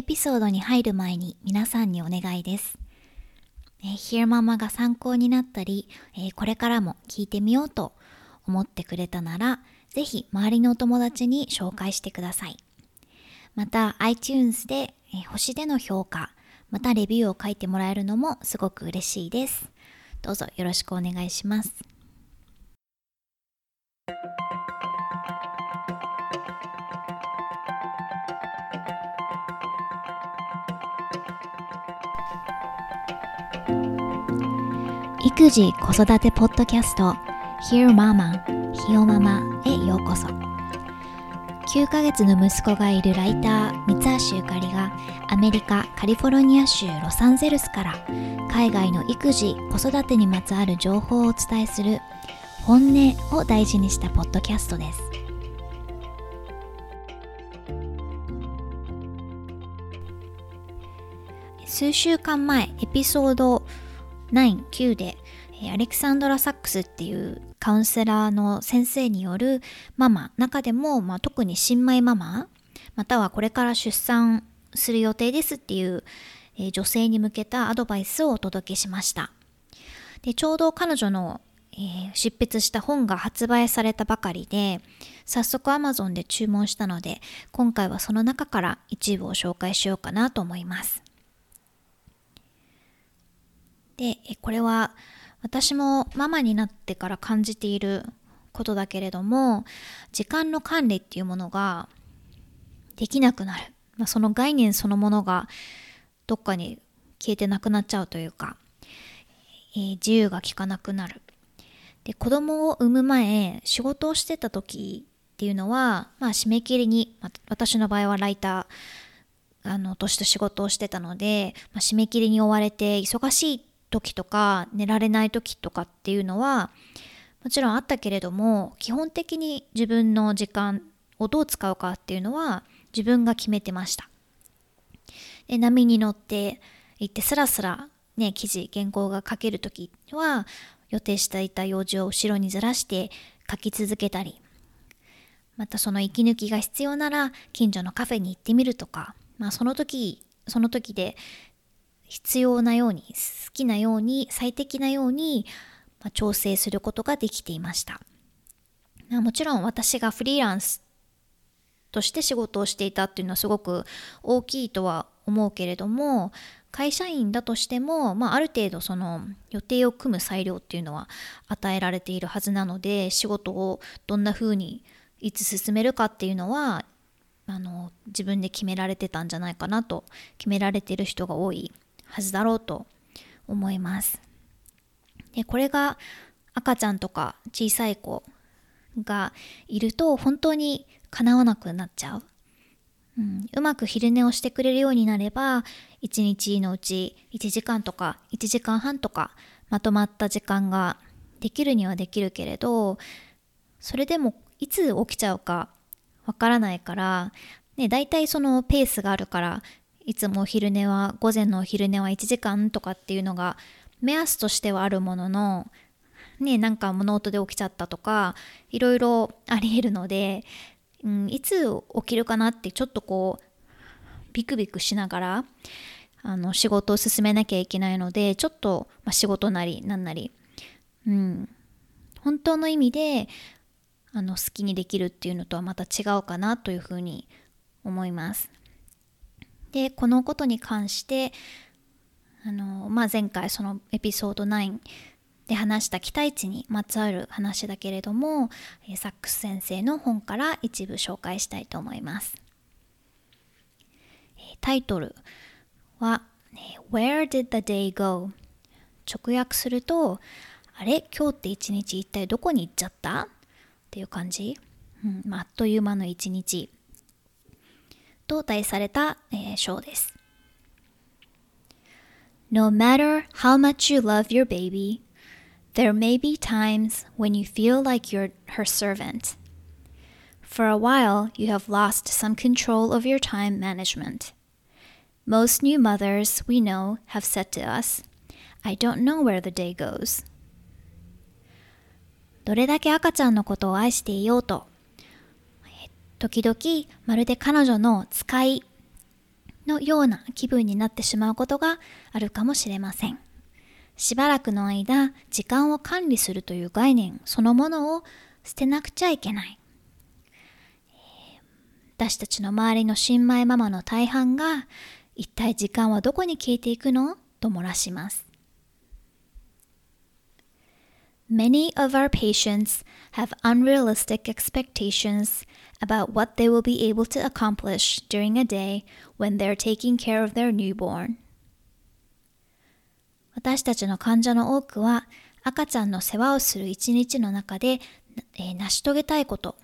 エピソードに入る前に皆さんにお願いです。えー、ヒ e ママが参考になったり、えー、これからも聞いてみようと思ってくれたなら、ぜひ周りのお友達に紹介してください。また iTunes で、えー、星での評価、またレビューを書いてもらえるのもすごく嬉しいです。どうぞよろしくお願いします。育児子育てポッドキャスト Hear Mama ひよママへようこそ。9ヶ月の息子がいるライター三橋ゆかりがアメリカカリフォルニア州ロサンゼルスから海外の育児子育てにまつわる情報をお伝えする本音を大事にしたポッドキャストです。数週間前エピソード9、9でアレクサンドラ・サックスっていうカウンセラーの先生によるママ中でも、まあ、特に新米ママまたはこれから出産する予定ですっていう、えー、女性に向けたアドバイスをお届けしました。でちょうど彼女の、えー、執筆した本が発売されたばかりで早速 Amazon で注文したので今回はその中から一部を紹介しようかなと思います。でこれは私もママになってから感じていることだけれども時間の管理っていうものができなくなる、まあ、その概念そのものがどっかに消えてなくなっちゃうというか、えー、自由が利かなくなる。で子供を産む前仕事をしてた時っていうのは、まあ、締め切りに、まあ、私の場合はライターあのと仕事をしてたので、まあ、締め切りに追われて忙しい時とか寝られない時とかっていうのはもちろんあったけれども基本的に自分の時間をどう使うかっていうのは自分が決めてました。で波に乗って行ってスラスラね記事原稿が書ける時は予定していた用事を後ろにずらして書き続けたりまたその息抜きが必要なら近所のカフェに行ってみるとか、まあ、その時その時で必要なように好きなように最適なように、ま、調整することができていました。もちろん私がフリーランスとして仕事をしていたっていうのはすごく大きいとは思うけれども会社員だとしても、まあ、ある程度その予定を組む裁量っていうのは与えられているはずなので仕事をどんな風にいつ進めるかっていうのはあの自分で決められてたんじゃないかなと決められてる人が多いはずだろうと思います。でこれが赤ちゃんとか小さい子がいると本当にかなわなくなっちゃう。うん、うまく昼寝をしてくれるようになれば1日のうち1時間とか1時間半とかまとまった時間ができるにはできるけれどそれでもいつ起きちゃうかわからないから、ね、大体そのペースがあるからいつもお昼寝は午前のお昼寝は1時間とかっていうのが目安としてはあるもののねなんか物音で起きちゃったとかいろいろありえるので、うん、いつ起きるかなってちょっとこうビクビクしながらあの仕事を進めなきゃいけないのでちょっと、まあ、仕事なりなんなり、うん、本当の意味であの好きにできるっていうのとはまた違うかなというふうに思います。でこのことに関してあの、まあ、前回そのエピソード9で話した期待値にまつわる話だけれどもサックス先生の本から一部紹介したいと思います。タイトルは Where did the day go? 直訳するとあれ？今日って一日一体どこに行っちゃった？っていう感じ、うんまあ、あっという間の一日。と題された、えー、章です。No matter how much you love your baby, there may be times when you feel like you're her servant. For a while, you have lost some control of your time management. Most new mothers we know have said to us, I don't know where the day goes. どれだけ赤ちゃんのことを愛していようと時々まるで彼女の使いのような気分になってしまうことがあるかもしれません。しばらくの間、時間を管理するという概念そのものを捨てなくちゃいけない。私たちの周りの新米ママの大半が、一体時間はどこに消えていくのと漏らします。Many of our patients have unrealistic expectations about what they will be able to accomplish during a day when they're taking care of their newborn. 私たちの患者の多くは赤ちゃんの世話をする一日の中で、えー、成し遂げたいこと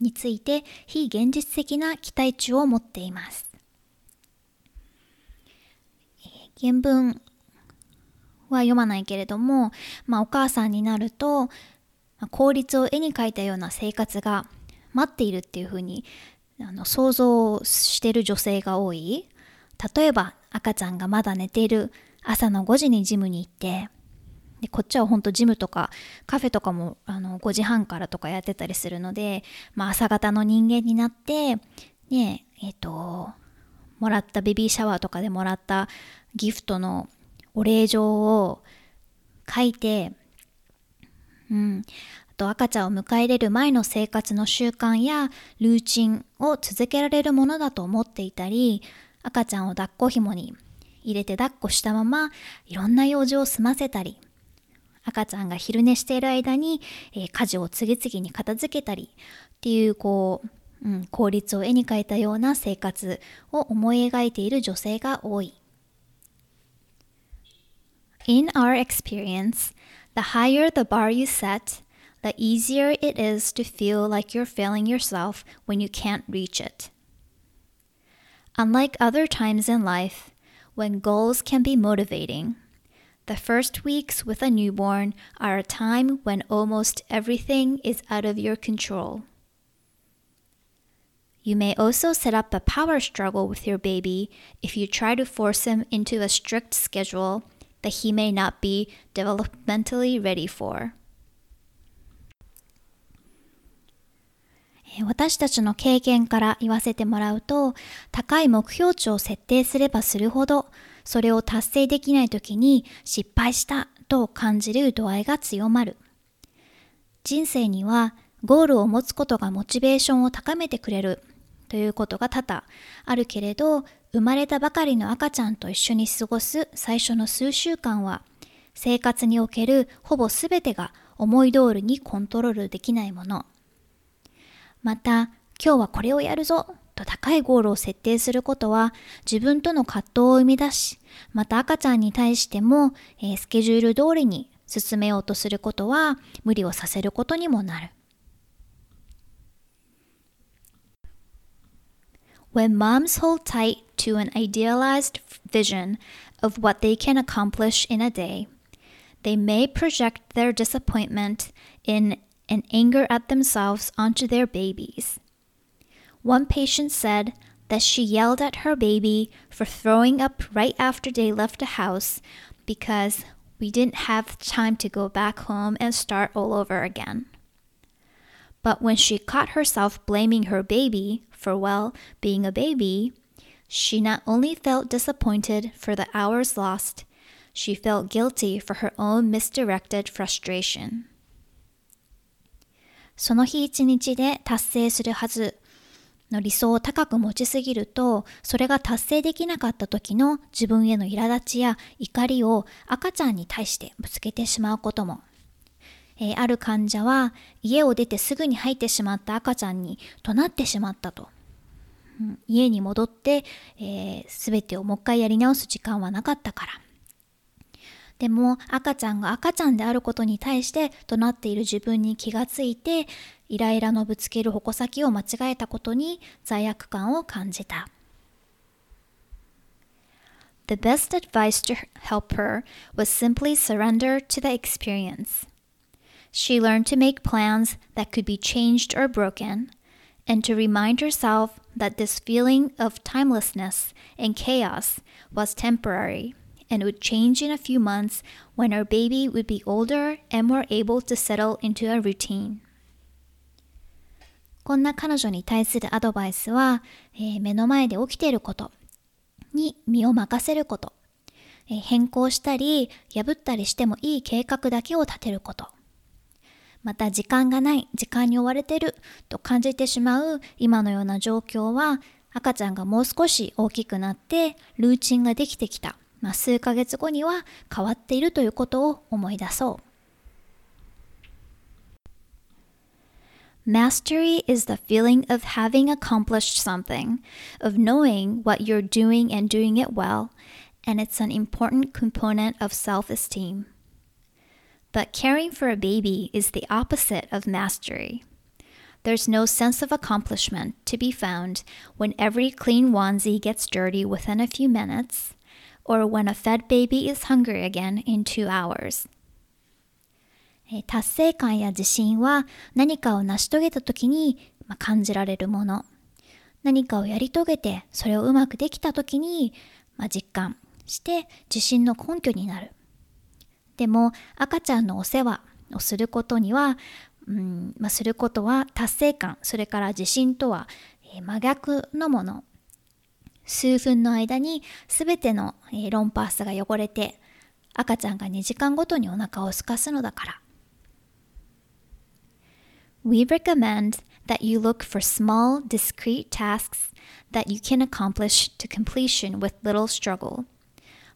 について非現実的な期待値を持っています。原文は読まないけれども、まあ、お母さんになると、効率を絵に描いたような生活が待っているっていうふうにあの想像してる女性が多い。例えば赤ちゃんがまだ寝ている朝の5時にジムに行ってでこっちは本当ジムとかカフェとかもあの5時半からとかやってたりするので、まあ、朝方の人間になってねえっ、ー、ともらったベビーシャワーとかでもらったギフトのお礼状を書いて、うん、あと赤ちゃんを迎え入れる前の生活の習慣やルーチンを続けられるものだと思っていたり、赤ちゃんを抱っこ紐に入れて抱っこしたままいろんな用事を済ませたり、赤ちゃんが昼寝している間に、えー、家事を次々に片付けたりっていうこう、うん、効率を絵に描いたような生活を思い描いている女性が多い。In our experience, the higher the bar you set, the easier it is to feel like you're failing yourself when you can't reach it. Unlike other times in life, when goals can be motivating, the first weeks with a newborn are a time when almost everything is out of your control. You may also set up a power struggle with your baby if you try to force him into a strict schedule that he may not be developmentally ready for. 私たちの経験から言わせてもらうと高い目標値を設定すればするほどそれを達成できない時に失敗したと感じる度合いが強まる人生にはゴールを持つことがモチベーションを高めてくれるということが多々あるけれど生まれたばかりの赤ちゃんと一緒に過ごす最初の数週間は生活におけるほぼ全てが思い通りにコントロールできないもの。また今日はこれをやるぞと高いゴールを設定することは自分との葛藤を生み出しまた赤ちゃんに対しても、えー、スケジュール通りに進めようとすることは無理をさせることにもなる。When moms hold tight to an idealized vision of what they can accomplish in a day, they may project their disappointment in and anger at themselves onto their babies. One patient said that she yelled at her baby for throwing up right after they left the house because we didn't have time to go back home and start all over again. But when she caught herself blaming her baby for, well, being a baby, she not only felt disappointed for the hours lost, she felt guilty for her own misdirected frustration. その日一日で達成するはずの理想を高く持ちすぎると、それが達成できなかった時の自分への苛立ちや怒りを赤ちゃんに対してぶつけてしまうこともえー、ある患者は家を出てすぐに入ってしまった赤ちゃんに怒鳴ってしまったと。うん、家に戻って、えー、全てをもう一回やり直す時間はなかったから。でも赤ちゃんが赤ちゃんであることに対して怒鳴っている自分に気がついてイライラのぶつける矛先を間違えたことに罪悪感を感じた。The best advice to help her was simply surrender to the experience. She learned to make plans that could be changed or broken, and to remind herself that this feeling of timelessness and chaos was temporary and would change in a few months when her baby would be older and more able to settle into a routine. こんな彼女に対するアドバイスは、えー、目の前で起きていることに身を任せること、えー、変更したり破ったりしてもいい計画だけを立てること また時間がない時間に追われてると感じてしまう今のような状況は赤ちゃんがもう少し大きくなってルーチンができてきた、まあ、数ヶ月後には変わっているということを思い出そう Mastery is the feeling of having accomplished something, of knowing what you're doing and doing it well, and it's an important component of self esteem. But caring for a baby is the opposite of mastery. There's no sense of accomplishment to be found when every clean onesie gets dirty within a few minutes, or when a fed baby is hungry again in two hours. 達成感や自信は何かを成し遂げた時に、まあ、感じられるもの。何かをやり遂げてそれをうまくできた時に、まあ、実感して自信の根拠になる。 でも赤ちゃんのお世話をすることには、うんまあ、することは達成感それから自信とは、えー、真逆のもの数分の間に全ての、え、ロンパースが汚れて赤ちゃんが2時間ごとにお腹を空かすのだから We recommend that you look for small, discrete tasks that you can accomplish to completion with little struggle.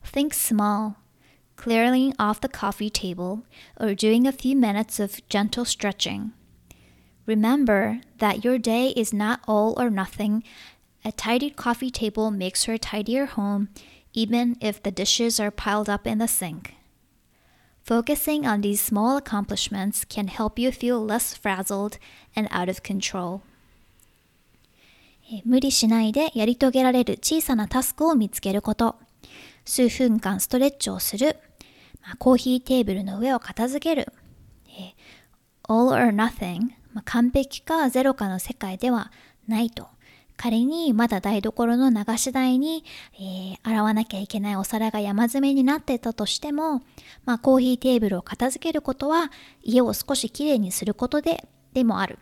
Think small, clearing off the coffee table, or doing a few minutes of gentle stretching. Remember that your day is not all or nothing. A tidied coffee table makes for a tidier home, even if the dishes are piled up in the sink. Focusing on these small accomplishments can help you feel less frazzled and out of control. 無理しないでやり遂げられる小さなタスクを見つけること。数分間ストレッチをする。 まあ、コーヒーテーブルの上を片付ける。えー、all or nothing、まあ、完璧かゼロかの世界ではないと。仮にまだ台所の流し台に、えー、洗わなきゃいけないお皿が山積みになってたとしても、まあ、コーヒーテーブルを片付けることは家を少しきれいにすることででもある。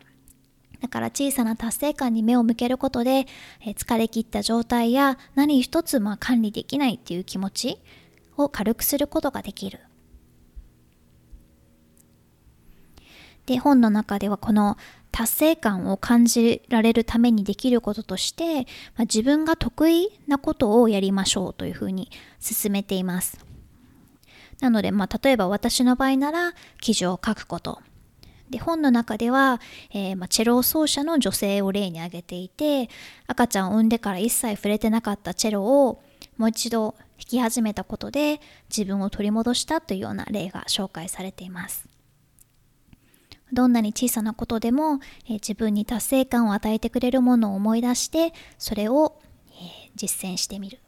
だから小さな達成感に目を向けることで、えー、疲れ切った状態や何一つまあ管理できないっていう気持ちを軽くすることができる。で、本の中ではこの達成感を感じられるためにできることとして、まあ、自分が得意なことをやりましょうというふうに進めています。なので、まあ、例えば私の場合なら記事を書くこと。で本の中では、えー、まあ、チェロ奏者の女性を例に挙げていて赤ちゃんを産んでから一切触れてなかったチェロをもう一度き始めたことで自分を取り戻したというような例が紹介されています。どんなに小さなことでも、え、自分に達成感を与えてくれるものを思い出してそれを、え、実践してみる。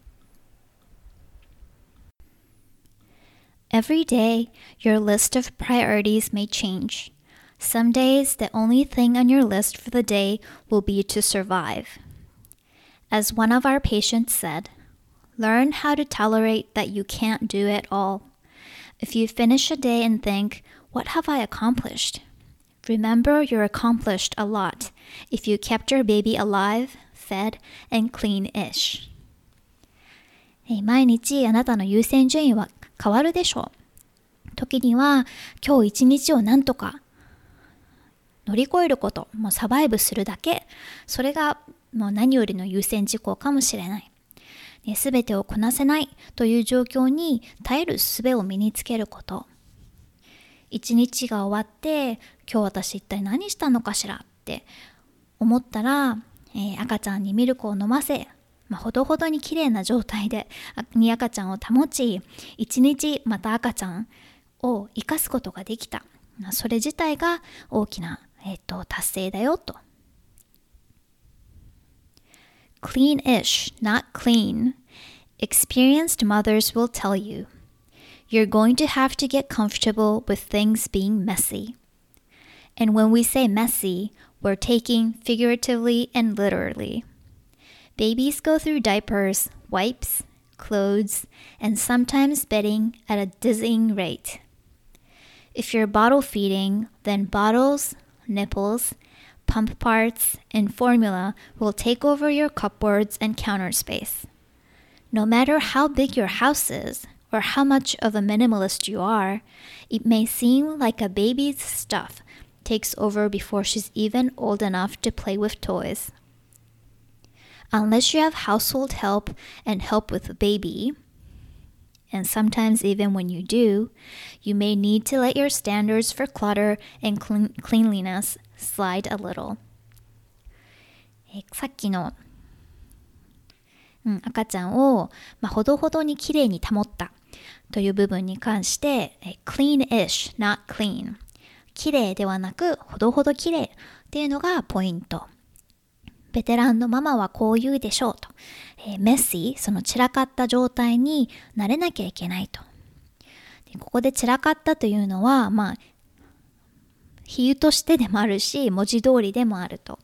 Every day, your list of priorities may change. Some days, the only thing on your list for the day will be to survive. As one of our patients said, Learn how to tolerate that you can't do it all. If you finish a day and think, What have I accomplished? Remember you're accomplished a lot if you kept your baby alive, fed, and clean-ish. 毎日あなたの優先順位は変わるでしょう。時には今日一日を何とか乗り越えること、もうサバイブするだけ、それがもう何よりの優先事項かもしれない。すべてをこなせないという状況に耐える術を身につけること。一日が終わって今日私一体何したのかしらって思ったら、えー、赤ちゃんにミルクを飲ませ、まあ、ほどほどに綺麗な状態でに赤ちゃんを保ち一日また赤ちゃんを生かすことができたそれ自体が大きな、えー、と達成だよと clean-ish, not clean. Experienced mothers will tell you. You're going to have to get comfortable with things being messy. And when we say messy, we're taking figuratively and literally. Babies go through diapers, wipes, clothes, and sometimes bedding at a dizzying rate. If you're bottle feeding, then bottles, nipples, pump parts, and formula will take over your cupboards and counter space. No matter how big your house is or how much of a minimalist you are, it may seem like a baby's stuff takes over before she's even old enough to play with toys. Unless you have household help and help with the baby, and sometimes even when you do, you may need to let your standards for clutter and clean- cleanliness slide a little. えさっきの、うん、赤ちゃんを、まあ、ほどほどにきれいに保ったという部分に関して、え clean-ish, not clean きれいではなくほどほどきれいっていうのがポイント。ベテランのママはこう言うでしょうと。えー、メッシー、その散らかった状態になれなきゃいけないと。ここで散らかったというのは、まあ、比喩としてでもあるし、文字通りでもあると。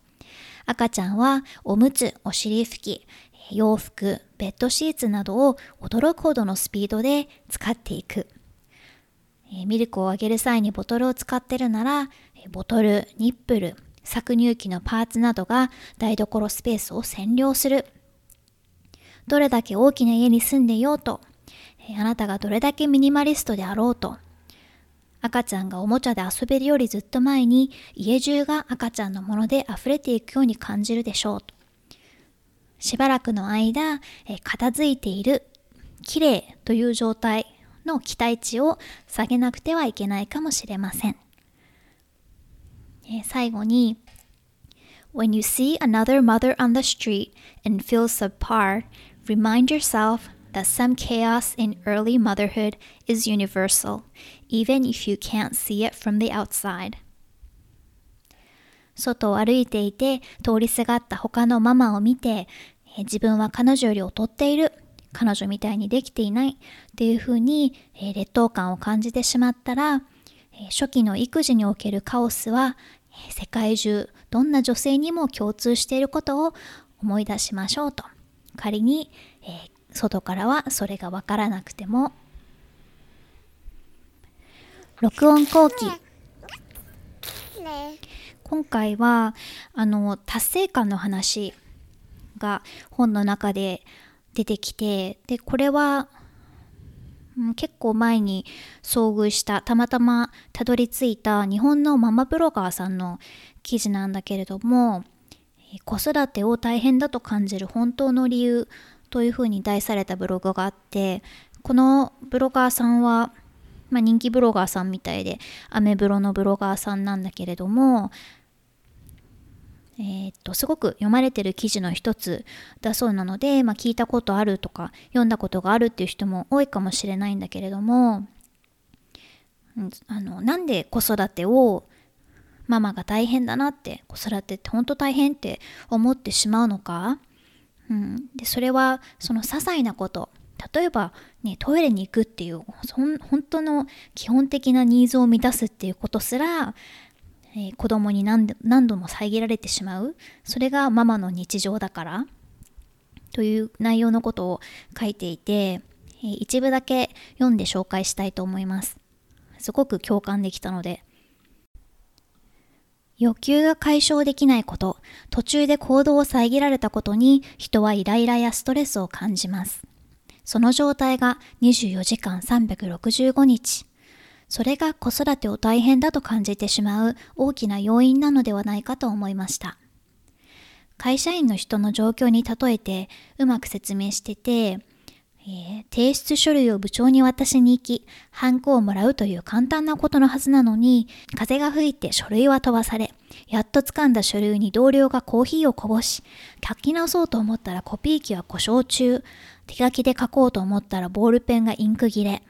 赤ちゃんはおむつ、お尻拭き、洋服、ベッドシーツなどを驚くほどのスピードで使っていく。ミルクをあげる際にボトルを使ってるなら、ボトル、ニップル、搾乳機のパーツなどが台所スペースを占領する。どれだけ大きな家に住んでいようと、あなたがどれだけミニマリストであろうと、赤ちゃんがおもちゃで遊べるよりずっと前に家中が赤ちゃんのもので溢れていくように感じるでしょうと。しばらくの間、片付いている、綺麗という状態の期待値を下げなくてはいけないかもしれません。えー、最後に When you see another mother on the street and feel subpar, remind yourself that some chaos in early motherhood is universal, even if you can't see it from the outside. 外を歩いていて通りすがった他のママを見て自分は彼女より劣っている彼女みたいにできていないっていうふうに劣等感を感じてしまったら初期の育児におけるカオスは世界中どんな女性にも共通していることを思い出しましょうと仮に、えー、外からはそれがわからなくても。録音後期。今回はあの達成感の話が本の中で出てきてでこれは結構前に遭遇したたまたまたどり着いた日本のママブロガーさんの記事なんだけれども子育てを大変だと感じる本当の理由というふうに題されたブログがあってこのブロガーさんは、まあ、人気ブロガーさんみたいでアメブロのブロガーさんなんだけれどもえー、っとすごく読まれてる記事の一つだそうなので、まあ、聞いたことあるとか読んだことがあるっていう人も多いかもしれないんだけれども、あのなんで子育てをママが大変だなって子育てって本当大変って思ってしまうのか、うん、でそれはその些細なこと。例えば、ね、トイレに行くっていう本当の基本的なニーズを満たすっていうことすらえー、子供に何何度も遮られてしまう。それがママの日常だから。という内容のことを書いていて、えー、一部だけ読んで紹介したいと思います。すごく共感できたので。欲求が解消できないこと、途中で行動を遮られたことに人はイライラやストレスを感じます。その状態が24時間365日、それが子育てを大変だと感じてしまう大きな要因なのではないかと思いました。会社員の人の状況に例えてうまく説明してて、えー、提出書類を部長に渡しに行き、ハンコをもらうという簡単なことのはずなのに、風が吹いて書類は飛ばされ、やっと掴んだ書類に同僚がコーヒーをこぼし、書き直そうと思ったらコピー機は故障中、手書きで書こうと思ったらボールペンがインク切れ、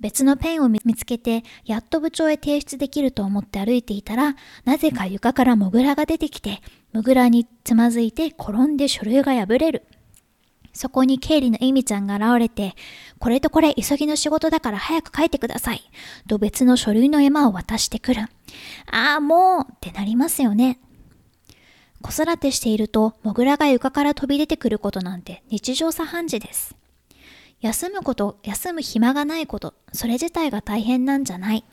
別のペンを見つけて、やっと部長へ提出できると思って歩いていたら、なぜか床からモグラが出てきて、モグラにつまずいて転んで書類が破れる。そこに経理のエミちゃんが現れて、これとこれ急ぎの仕事だから早く書いてください。と別の書類の山を渡してくる。ああ、もうってなりますよね。子育てしていると、モグラが床から飛び出てくることなんて日常茶飯事です。休むこと、休む暇がないこと、それ自体が大変なんじゃない。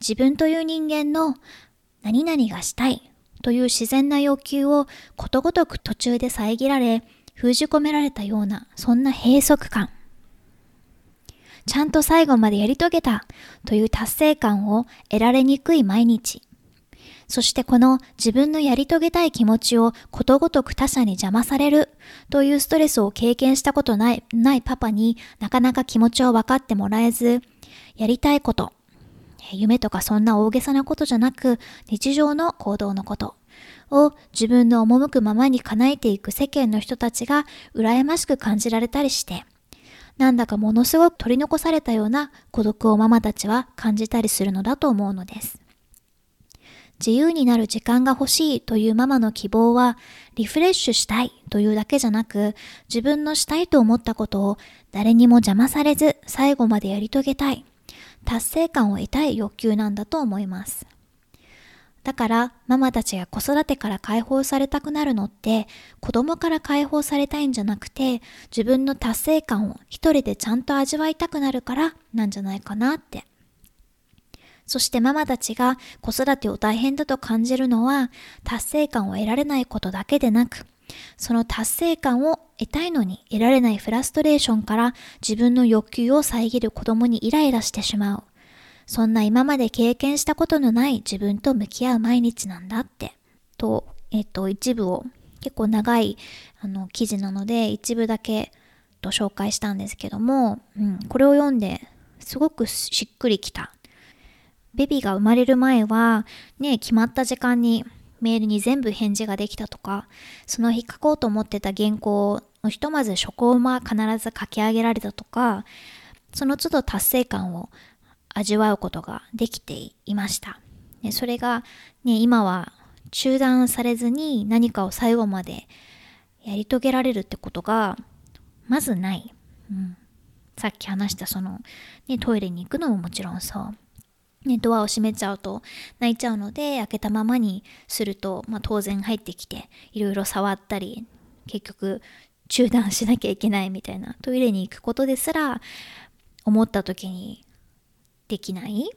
自分という人間の何々がしたいという自然な欲求をことごとく途中で遮られ封じ込められたようなそんな閉塞感。ちゃんと最後までやり遂げたという達成感を得られにくい毎日。そしてこの自分のやり遂げたい気持ちをことごとく他者に邪魔されるというストレスを経験したことないないパパになかなか気持ちを分かってもらえず、やりたいこと、夢とかそんな大げさなことじゃなく日常の行動のこと。を自分の赴くままに叶えていく世間の人たちが羨ましく感じられたりして、なんだかものすごく取り残されたような孤独をママたちは感じたりするのだと思うのです。自由になる時間が欲しいというママの希望は、リフレッシュしたいというだけじゃなく、自分のしたいと思ったことを誰にも邪魔されず最後までやり遂げたい、達成感を得たい欲求なんだと思います。だからママたちが子育てから解放されたくなるのって子供から解放されたいんじゃなくて自分の達成感を一人でちゃんと味わいたくなるからなんじゃないかなってそしてママたちが子育てを大変だと感じるのは達成感を得られないことだけでなく、その達成感を得たいのに得られないフラストレーションから自分の欲求を遮る子供にイライラしてしまう。そんな今まで経験したことのない自分と向き合う毎日なんだって。と、えっ、と、一部を結構長いあの記事なので一部だけと紹介したんですけども、うん、これを読んですごくしっくりきたベビーが生まれる前は、ね、決まった時間にメールに全部返事ができたとか、その日書こうと思ってた原稿のひとまず初稿は必ず書き上げられたとか、その都度達成感を味わうことができていました。でそれが、ね、今は中断されずに何かを最後までやり遂げられるってことがまずない。うん、さっき話したその、ね、トイレに行くのももちろんそう。ね、ドアを閉めちゃうと泣いちゃうので開けたままにすると、まあ、当然入ってきていろいろ触ったり結局中断しなきゃいけないみたいなトイレに行くことですら思った時にできない？っ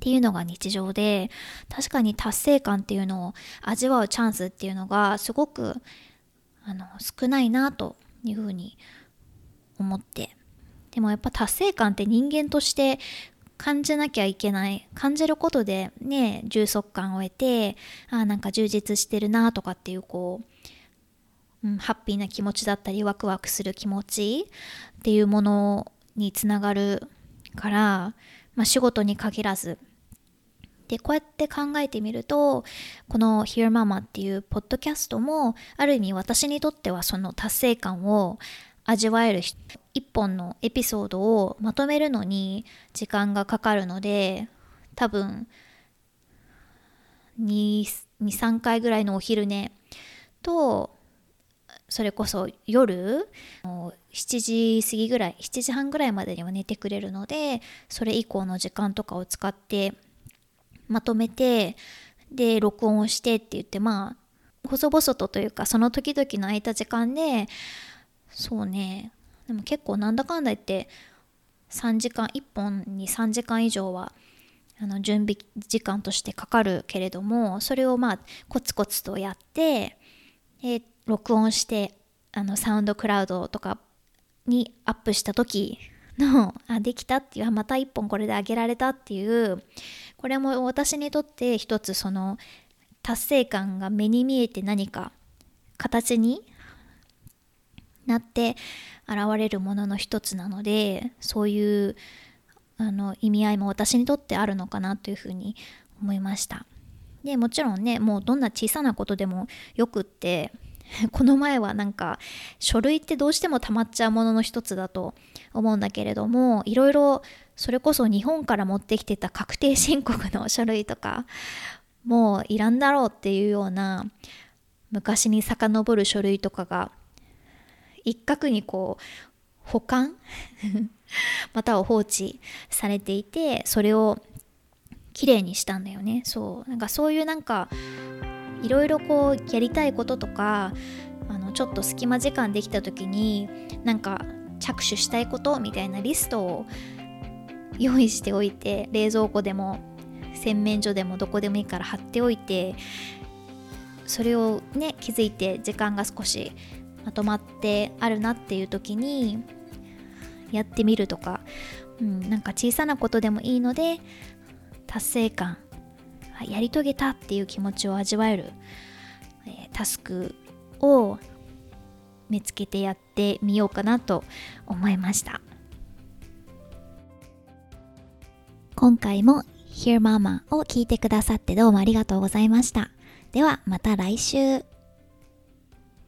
ていうのが日常で確かに達成感っていうのを味わうチャンスっていうのがすごくあの少ないなというふうに思って。でもやっぱ達成感って人間として感じなきゃいけない感じることでね充足感を得てあなんか充実してるなとかっていうこう、うん、ハッピーな気持ちだったりワクワクする気持ちっていうものにつながるから、まあ、仕事に限らず。でこうやって考えてみるとこの「Hear Mama」っていうポッドキャストもある意味私にとってはその達成感を味わえる一本のエピソードをまとめるのに時間がかかるので多分23回ぐらいのお昼寝とそれこそ夜7時過ぎぐらい7時半ぐらいまでには寝てくれるのでそれ以降の時間とかを使ってまとめてで録音をしてって言ってまあ細々とというかその時々の空いた時間でそうね。でも結構なんだかんだ言って3時間1本に3時間以上はあの準備時間としてかかるけれどもそれをまあコツコツとやってで録音してあのサウンドクラウドとかにアップした時のあできたっていうまた1本これで上げられたっていうこれも私にとって一つその達成感が目に見えて何か形になって現れるものの一つなのでそういうあの意味合いも私にとってあるのかなというふうに思いました。でもちろんねもうどんな小さなことでもよくって この前はなんか書類ってどうしても溜まっちゃうものの一つだと思うんだけれどもいろいろそれこそ日本から持ってきてた確定申告の書類とかもういらんだろうっていうような昔に遡る書類とかが一角にこう保管？または放置されていてそれをきれいにしたんだよね。そう。なんかそういうなんかいろいろこうやりたいこととかあのちょっと隙間時間できた時になんか着手したいことみたいなリストを用意しておいて冷蔵庫でも洗面所でもどこでもいいから貼っておいてそれをね気づいて時間が少しまとまってあるなっていう時にやってみるとか、うん、なんか小さなことでもいいので達成感やり遂げたっていう気持ちを味わえる、えー、タスクを見つけてやってみようかなと思いました。今回も Hear Mama を聞いてくださってどうもありがとうございました。ではまた来週。